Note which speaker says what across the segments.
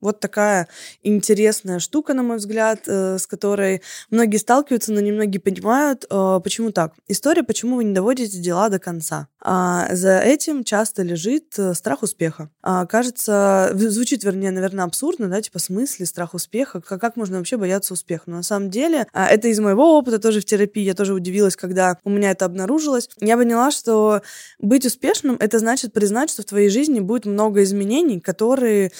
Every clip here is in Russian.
Speaker 1: Вот такая интересная штука, на мой взгляд, э, с которой многие сталкиваются, но немногие понимают, э, почему так. История, почему вы не доводите дела до конца. А за этим часто лежит э, страх успеха. А, кажется, звучит, вернее, наверное, абсурдно, да, типа, смысле страх успеха, как, можно вообще бояться успеха? Но на самом деле, а, это из моего опыта тоже в терапии, я тоже удивилась, когда у меня это обнаружилось. Я поняла, что быть успешным — это значит признать, что в твоей жизни будет много изменений, которые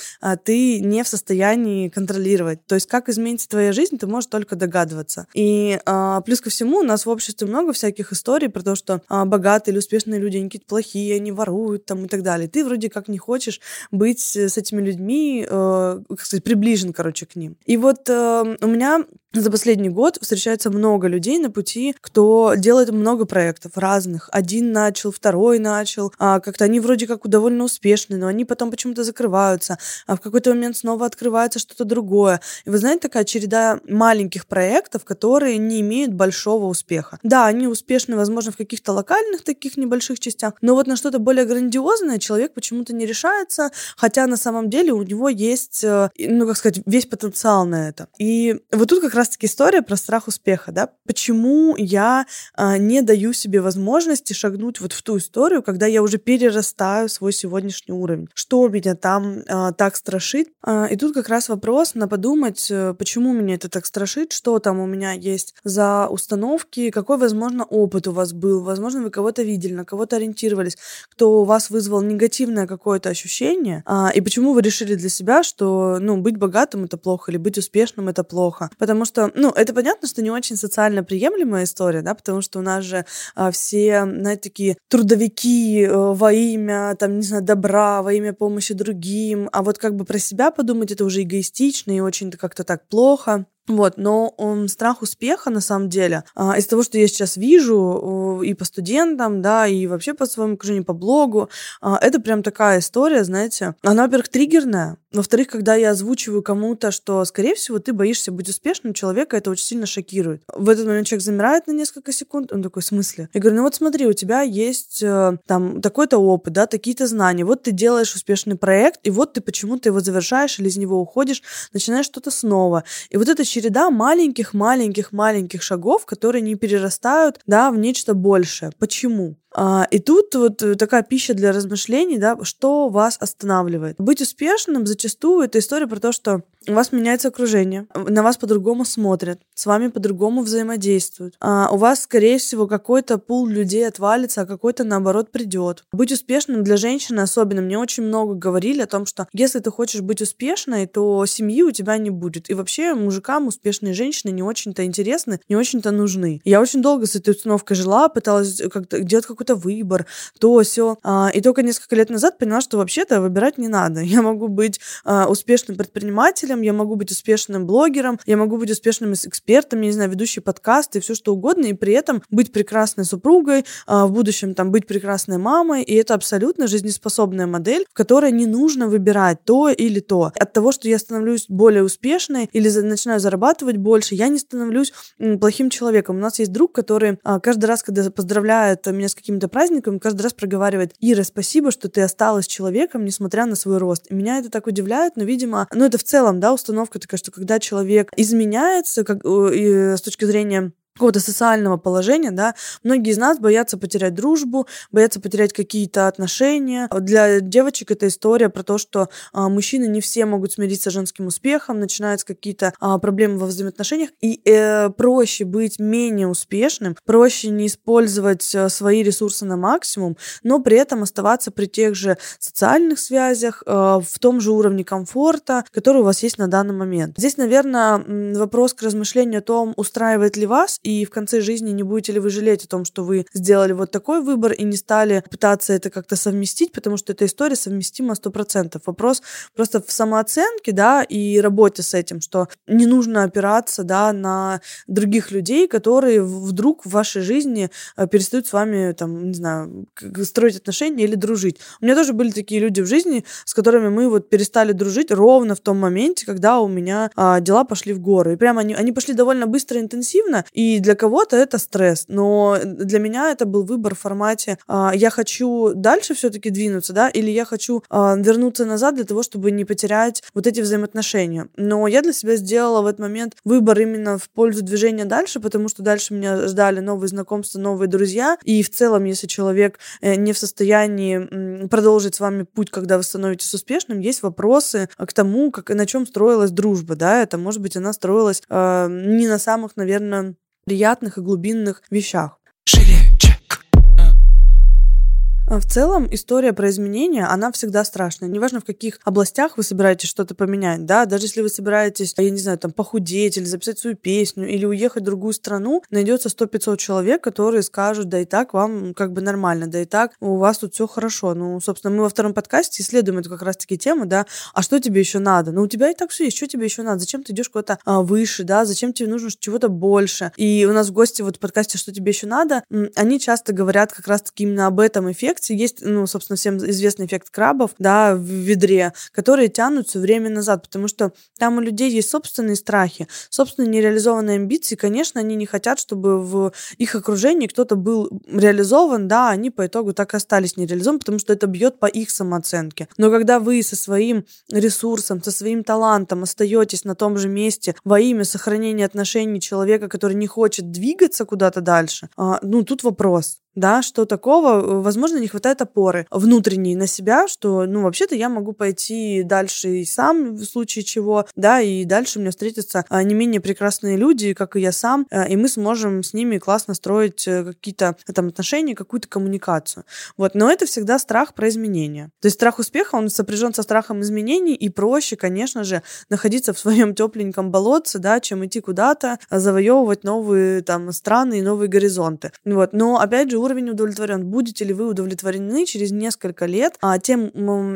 Speaker 1: ты не в состоянии контролировать. То есть как изменится твоя жизнь, ты можешь только догадываться. И а, плюс ко всему у нас в обществе много всяких историй про то, что а, богатые или успешные люди, они какие-то плохие, они воруют там и так далее. Ты вроде как не хочешь быть с этими людьми, э, как сказать, приближен, короче, к ним. И вот э, у меня за последний год встречается много людей на пути, кто делает много проектов разных. Один начал, второй начал. А как-то они вроде как довольно успешны, но они потом почему-то закрываются. А в какой-то момент снова открывается что-то другое. И вы знаете, такая череда маленьких проектов, которые не имеют большого успеха. Да, они успешны, возможно, в каких-то локальных таких небольших частях, но вот на что-то более грандиозное человек почему-то не решается, хотя на самом деле у него есть, э, ну, как сказать, весь потенциал на это. И вот тут как раз-таки история про страх успеха, да, почему я а, не даю себе возможности шагнуть вот в ту историю, когда я уже перерастаю свой сегодняшний уровень. Что меня там а, так страшит? А, и тут как раз вопрос на подумать, э, почему меня это так страшит, что там у меня есть за установки, какой, возможно, опыт у вас был, возможно, вы кого-то видели, на кого-то ориентировались, кто у вас вызвал негативное какое-то ощущение, а, и почему вы решили для себя, что, ну, быть богатым это плохо, или быть успешным это плохо. Потому что, ну, это понятно, что не очень социально приемлемая история, да, потому что у нас же а, все, знаете, такие трудовики э, во имя, там, не знаю, добра, во имя помощи другим, а вот как бы про себя подумать, это уже эгоистично и очень как-то так плохо. Вот, но um, страх успеха, на самом деле, uh, из того, что я сейчас вижу uh, и по студентам, да, и вообще по своему окружению, по блогу, uh, это прям такая история, знаете, она, во-первых, триггерная, во-вторых, когда я озвучиваю кому-то, что, скорее всего, ты боишься быть успешным, человека это очень сильно шокирует. В этот момент человек замирает на несколько секунд, он такой, в смысле? Я говорю, ну вот смотри, у тебя есть э, там такой-то опыт, да, такие-то знания, вот ты делаешь успешный проект, и вот ты почему-то его завершаешь или из него уходишь, начинаешь что-то снова. И вот эта череда маленьких-маленьких-маленьких шагов, которые не перерастают, да, в нечто большее. Почему? А, и тут вот э, такая пища для размышлений, да, что вас останавливает. Быть успешным зачастую это история про то, что у вас меняется окружение, на вас по-другому смотрят, с вами по-другому взаимодействуют. А у вас, скорее всего, какой-то пул людей отвалится, а какой-то, наоборот, придет. Быть успешным для женщины особенно. Мне очень много говорили о том, что если ты хочешь быть успешной, то семьи у тебя не будет. И вообще мужикам успешные женщины не очень-то интересны, не очень-то нужны. Я очень долго с этой установкой жила, пыталась как-то делать какой-то выбор, то все. А, и только несколько лет назад поняла, что вообще-то выбирать не надо. Я могу быть а, успешным предпринимателем, я могу быть успешным блогером, я могу быть успешным экспертом, я не знаю, ведущий подкасты, все что угодно, и при этом быть прекрасной супругой, а, в будущем там быть прекрасной мамой, и это абсолютно жизнеспособная модель, в которой не нужно выбирать то или то. От того, что я становлюсь более успешной или начинаю зарабатывать больше, я не становлюсь плохим человеком. У нас есть друг, который каждый раз, когда поздравляет меня с каким-то праздником, каждый раз проговаривает, Ира, спасибо, что ты осталась человеком, несмотря на свой рост. И меня это так удивляет, но, видимо, ну это в целом, да, установка такая, что когда человек изменяется, как, и, с точки зрения какого-то социального положения, да, многие из нас боятся потерять дружбу, боятся потерять какие-то отношения. Для девочек это история про то, что а, мужчины не все могут смириться с женским успехом, начинаются какие-то а, проблемы во взаимоотношениях, и э, проще быть менее успешным, проще не использовать а, свои ресурсы на максимум, но при этом оставаться при тех же социальных связях, а, в том же уровне комфорта, который у вас есть на данный момент. Здесь, наверное, вопрос к размышлению о том, устраивает ли вас и в конце жизни не будете ли вы жалеть о том, что вы сделали вот такой выбор и не стали пытаться это как-то совместить, потому что эта история совместима 100%. Вопрос просто в самооценке, да, и работе с этим, что не нужно опираться, да, на других людей, которые вдруг в вашей жизни э, перестают с вами, там, не знаю, строить отношения или дружить. У меня тоже были такие люди в жизни, с которыми мы вот перестали дружить ровно в том моменте, когда у меня а, дела пошли в горы. И прямо они, они пошли довольно быстро интенсивно, и для кого-то это стресс, но для меня это был выбор в формате а, я хочу дальше все-таки двинуться, да, или я хочу а, вернуться назад для того, чтобы не потерять вот эти взаимоотношения. Но я для себя сделала в этот момент выбор именно в пользу движения дальше, потому что дальше меня ждали новые знакомства, новые друзья, и в целом, если человек э, не в состоянии продолжить с вами путь, когда вы становитесь успешным, есть вопросы к тому, как, на чем строилась дружба, да, это, может быть, она строилась э, не на самых, наверное, приятных и глубинных вещах.
Speaker 2: Шире,
Speaker 1: в целом история про изменения, она всегда страшная. Неважно, в каких областях вы собираетесь что-то поменять, да, даже если вы собираетесь, я не знаю, там, похудеть или записать свою песню, или уехать в другую страну, найдется 100-500 человек, которые скажут, да и так вам как бы нормально, да и так у вас тут все хорошо. Ну, собственно, мы во втором подкасте исследуем эту как раз-таки тему, да, а что тебе еще надо? Ну, у тебя и так все есть, что тебе еще надо? Зачем ты идешь куда-то а, выше, да, зачем тебе нужно чего-то больше? И у нас в гости вот в подкасте «Что тебе еще надо?» они часто говорят как раз-таки именно об этом эффекте, эффекте. Есть, ну, собственно, всем известный эффект крабов, да, в ведре, которые тянут все время назад, потому что там у людей есть собственные страхи, собственные нереализованные амбиции. Конечно, они не хотят, чтобы в их окружении кто-то был реализован, да, они по итогу так и остались нереализованы, потому что это бьет по их самооценке. Но когда вы со своим ресурсом, со своим талантом остаетесь на том же месте во имя сохранения отношений человека, который не хочет двигаться куда-то дальше, а, ну, тут вопрос да, что такого, возможно, не хватает опоры внутренней на себя, что, ну, вообще-то я могу пойти дальше и сам, в случае чего, да, и дальше у меня встретятся а, не менее прекрасные люди, как и я сам, а, и мы сможем с ними классно строить э, какие-то там отношения, какую-то коммуникацию. Вот, но это всегда страх про изменения. То есть страх успеха, он сопряжен со страхом изменений, и проще, конечно же, находиться в своем тепленьком болотце, да, чем идти куда-то, завоевывать новые там страны и новые горизонты. Вот, но опять же, уровень удовлетворен. Будете ли вы удовлетворены через несколько лет а, тем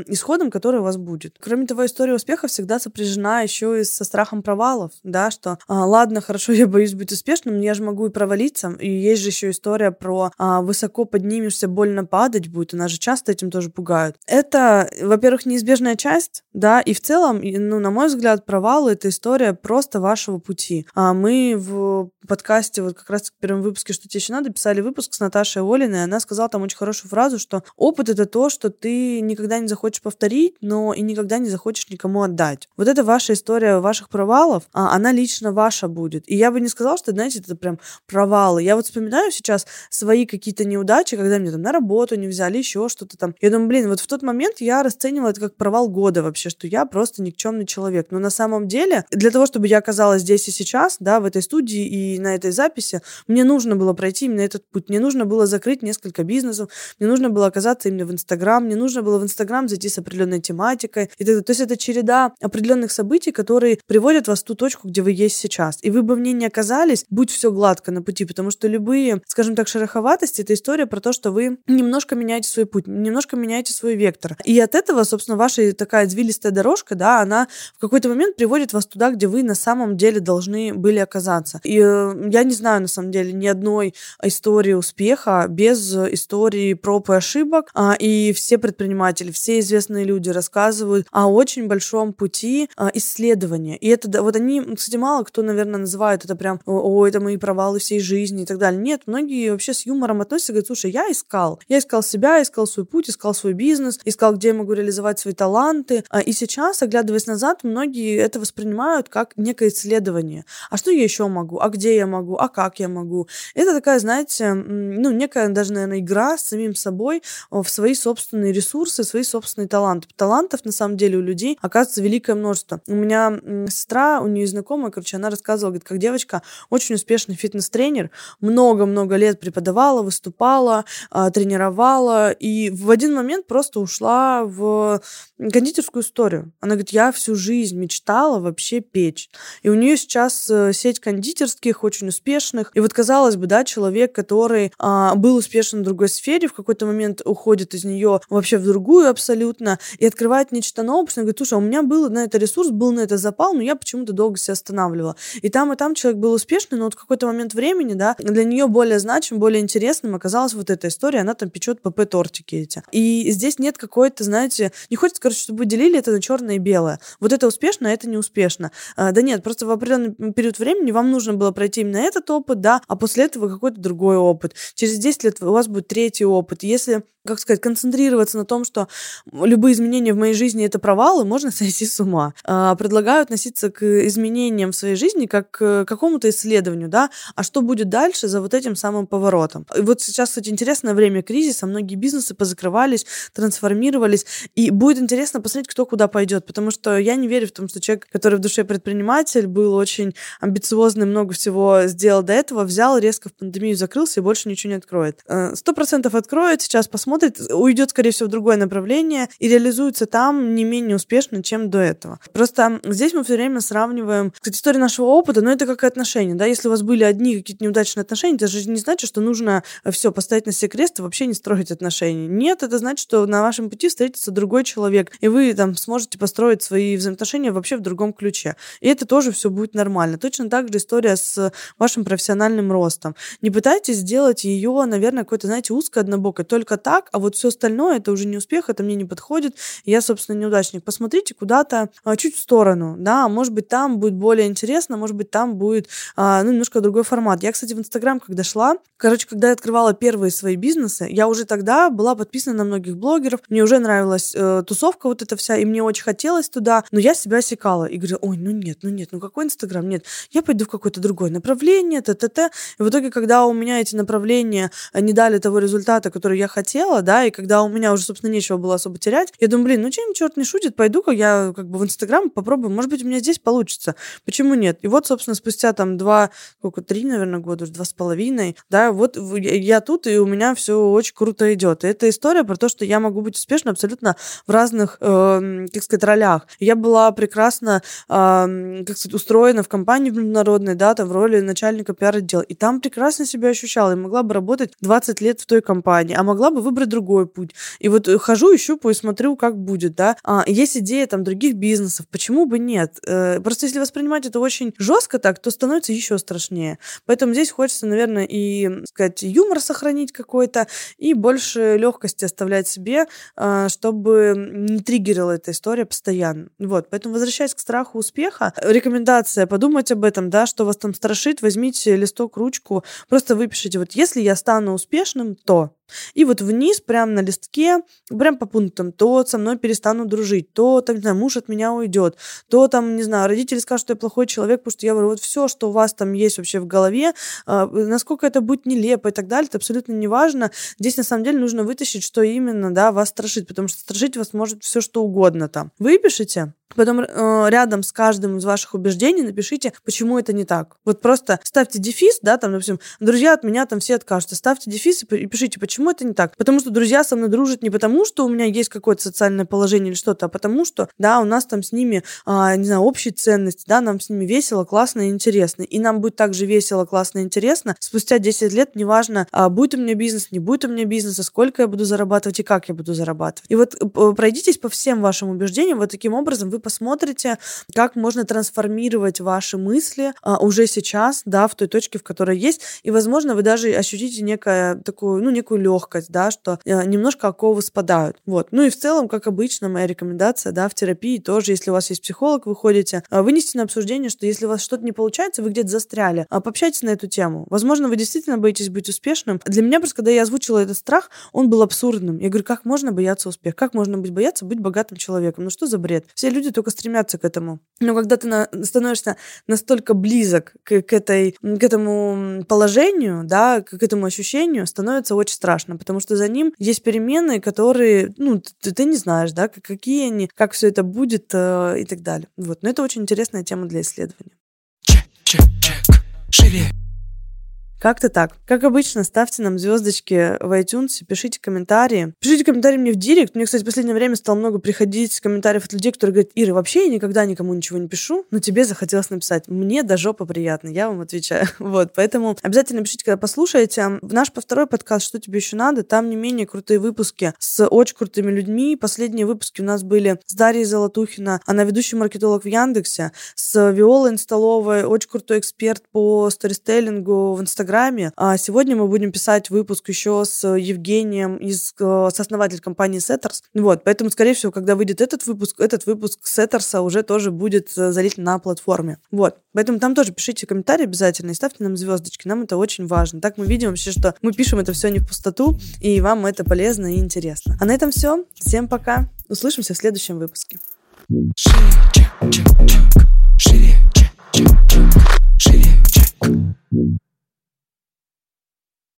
Speaker 1: исходом, который у вас будет? Кроме того, история успеха всегда сопряжена еще и со страхом провалов, да, что а, ладно, хорошо, я боюсь быть успешным, но я же могу и провалиться. И есть же еще история про а, высоко поднимешься, больно падать будет. У нас же часто этим тоже пугают. Это, во-первых, неизбежная часть, да, и в целом, ну, на мой взгляд, провалы — это история просто вашего пути. А мы в подкасте, вот как раз в первом выпуске «Что тебе еще надо?» писали выпуск с Наташей Олиной, она сказала там очень хорошую фразу, что опыт — это то, что ты никогда не захочешь повторить, но и никогда не захочешь никому отдать. Вот это ваша история ваших провалов, а она лично ваша будет. И я бы не сказала, что, знаете, это прям провалы. Я вот вспоминаю сейчас свои какие-то неудачи, когда меня там на работу не взяли, еще что-то там. Я думаю, блин, вот в тот момент я расценивала это как провал года вообще, что я просто никчемный человек. Но на самом деле, для того, чтобы я оказалась здесь и сейчас, да, в этой студии и на этой записи, мне нужно было пройти именно этот путь. Мне нужно было закрыть несколько бизнесов, мне нужно было оказаться именно в Инстаграм, мне нужно было в Инстаграм зайти с определенной тематикой. И так, то есть это череда определенных событий, которые приводят вас в ту точку, где вы есть сейчас. И вы бы в ней не оказались, будь все гладко на пути, потому что любые, скажем так, шероховатости — это история про то, что вы немножко меняете свой путь, немножко меняете свой вектор. И от этого, собственно, ваша такая извилистая дорожка, да, она в какой-то момент приводит вас туда, где вы на самом деле должны были оказаться. И э, я не знаю, на самом деле, ни одной истории успеха, без истории проб и ошибок. А, и все предприниматели, все известные люди рассказывают о очень большом пути а, исследования. И это, вот они, кстати, мало кто, наверное, называет это прям, о, это мои провалы всей жизни и так далее. Нет, многие вообще с юмором относятся говорят, слушай, я искал. Я искал себя, искал свой путь, искал свой бизнес, искал, где я могу реализовать свои таланты. А, и сейчас, оглядываясь назад, многие это воспринимают как некое исследование. А что я еще могу? А где я могу? А как я могу? Это такая, знаете, ну, некая даже, наверное, игра с самим собой в свои собственные ресурсы, свои собственные таланты. Талантов, на самом деле, у людей оказывается великое множество. У меня сестра, у нее знакомая, короче, она рассказывала, говорит, как девочка очень успешный фитнес-тренер, много-много лет преподавала, выступала, а, тренировала, и в один момент просто ушла в кондитерскую историю. Она говорит, я всю жизнь мечтала вообще печь. И у нее сейчас э, сеть кондитерских, очень успешных. И вот, казалось бы, да, человек, который а, был успешен в другой сфере, в какой-то момент уходит из нее вообще в другую абсолютно и открывает нечто новое, потому что говорит, слушай, а у меня был на это ресурс, был на это запал, но я почему-то долго себя останавливала. И там, и там человек был успешный, но вот в какой-то момент времени, да, для нее более значимым, более интересным оказалась вот эта история, она там печет ПП-тортики эти. И здесь нет какой-то, знаете, не хочется, короче, чтобы вы делили это на черное и белое. Вот это успешно, а это не успешно. А, да нет, просто в определенный период времени вам нужно было пройти именно этот опыт, да, а после этого какой-то другой опыт. Через 10 лет у вас будет третий опыт. Если как сказать, концентрироваться на том, что любые изменения в моей жизни это провалы, можно сойти с ума. А, предлагаю относиться к изменениям в своей жизни как к какому-то исследованию, да, а что будет дальше за вот этим самым поворотом. И вот сейчас, кстати, интересное время кризиса, многие бизнесы позакрывались, трансформировались, и будет интересно посмотреть, кто куда пойдет, потому что я не верю в том, что человек, который в душе предприниматель, был очень амбициозный, много всего сделал до этого, взял, резко в пандемию закрылся и больше ничего не откроет. Э, сто процентов откроет, сейчас посмотрим, смотрит, уйдет, скорее всего, в другое направление и реализуется там не менее успешно, чем до этого. Просто здесь мы все время сравниваем, кстати, история нашего опыта, но это как отношения, да, если у вас были одни какие-то неудачные отношения, это же не значит, что нужно все поставить на себе крест и вообще не строить отношения. Нет, это значит, что на вашем пути встретится другой человек, и вы там сможете построить свои взаимоотношения вообще в другом ключе. И это тоже все будет нормально. Точно так же история с вашим профессиональным ростом. Не пытайтесь сделать ее, наверное, какой-то, знаете, узкой, однобокой. Только так а вот все остальное это уже не успех, это мне не подходит, я, собственно, неудачник. Посмотрите куда-то а, чуть в сторону, да, может быть, там будет более интересно, может быть, там будет, а, ну, немножко другой формат. Я, кстати, в Инстаграм, когда шла, короче, когда я открывала первые свои бизнесы, я уже тогда была подписана на многих блогеров, мне уже нравилась э, тусовка вот эта вся, и мне очень хотелось туда, но я себя секала и говорила, ой, ну нет, ну нет, ну какой Инстаграм, нет, я пойду в какое-то другое направление, т-т-т. И в итоге, когда у меня эти направления не дали того результата, который я хотела, да, и когда у меня уже, собственно, нечего было особо терять, я думаю, блин, ну чем черт не шутит, пойду-ка я как бы в Инстаграм попробую, может быть, у меня здесь получится. Почему нет? И вот, собственно, спустя там два, сколько, три, наверное, года, уже два с половиной, да, вот я тут, и у меня все очень круто идет. И это история про то, что я могу быть успешна абсолютно в разных, э, как сказать, ролях. Я была прекрасно, э, как сказать, устроена в компании международной, да, там в роли начальника пиар-отдела, и там прекрасно себя ощущала, и могла бы работать 20 лет в той компании, а могла бы выбрать выбрать другой путь. И вот э, хожу, ищу, и смотрю, как будет, да. А, есть идея там других бизнесов, почему бы нет? Э, просто если воспринимать это очень жестко так, то становится еще страшнее. Поэтому здесь хочется, наверное, и, сказать, юмор сохранить какой-то, и больше легкости оставлять себе, э, чтобы не триггерила эта история постоянно. Вот, поэтому возвращаясь к страху успеха, рекомендация подумать об этом, да, что вас там страшит, возьмите листок, ручку, просто выпишите, вот если я стану успешным, то и вот вниз, прямо на листке, прям по пунктам, то со мной перестанут дружить, то, там, не знаю, муж от меня уйдет, то, там, не знаю, родители скажут, что я плохой человек, потому что я говорю, вот все, что у вас там есть вообще в голове, э, насколько это будет нелепо и так далее, это абсолютно не важно. Здесь, на самом деле, нужно вытащить, что именно, да, вас страшит, потому что страшить вас может все, что угодно там. Выпишите, Потом э, рядом с каждым из ваших убеждений напишите, почему это не так. Вот просто ставьте дефис, да, там, допустим, друзья от меня там все откажутся. Ставьте дефис и пишите, почему это не так. Потому что друзья со мной дружат не потому, что у меня есть какое-то социальное положение или что-то, а потому что, да, у нас там с ними, э, не знаю, общие ценности, да, нам с ними весело, классно и интересно. И нам будет также весело, классно и интересно спустя 10 лет, неважно, а будет у меня бизнес, не будет у меня бизнеса, сколько я буду зарабатывать и как я буду зарабатывать. И вот э, пройдитесь по всем вашим убеждениям, вот таким образом вы посмотрите, как можно трансформировать ваши мысли а, уже сейчас, да, в той точке, в которой есть, и, возможно, вы даже ощутите некое такую, ну, некую легкость, да, что э, немножко оковы спадают. Вот. Ну и в целом, как обычно, моя рекомендация, да, в терапии тоже, если у вас есть психолог, вы ходите, э, вынести на обсуждение, что если у вас что-то не получается, вы где-то застряли, а пообщайтесь на эту тему. Возможно, вы действительно боитесь быть успешным. Для меня просто, когда я озвучила этот страх, он был абсурдным. Я говорю, как можно бояться успеха? Как можно быть бояться быть богатым человеком? Ну что за бред? Все люди только стремятся к этому. Но когда ты на, становишься настолько близок к, к, этой, к этому положению, да, к этому ощущению, становится очень страшно, потому что за ним есть перемены, которые, ну, ты, ты не знаешь, да, какие они, как все это будет э, и так далее. Вот. Но это очень интересная тема для исследования.
Speaker 2: Чек, чек, чек. Шире,
Speaker 1: как-то так. Как обычно, ставьте нам звездочки в iTunes, пишите комментарии. Пишите комментарии мне в директ. Мне, кстати, в последнее время стало много приходить комментариев от людей, которые говорят, Ира, вообще я никогда никому ничего не пишу, но тебе захотелось написать. Мне до жопы приятно, я вам отвечаю. Вот, поэтому обязательно пишите, когда послушаете. В наш второй подкаст «Что тебе еще надо?» Там не менее крутые выпуски с очень крутыми людьми. Последние выпуски у нас были с Дарьей Золотухина, она ведущий маркетолог в Яндексе, с Виолой Инсталовой, очень крутой эксперт по стористейлингу в Инстаграме, Инстаграме. А сегодня мы будем писать выпуск еще с Евгением, из, э, с основателем компании Setters. Вот, поэтому, скорее всего, когда выйдет этот выпуск, этот выпуск Setters уже тоже будет э, залит на платформе. Вот, поэтому там тоже пишите комментарии обязательно и ставьте нам звездочки, нам это очень важно. Так мы видим вообще, что мы пишем это все не в пустоту, и вам это полезно и интересно. А на этом все. Всем пока. Услышимся в следующем выпуске.
Speaker 2: шире, чек, чек, чек. Шире, чек, чек, чек.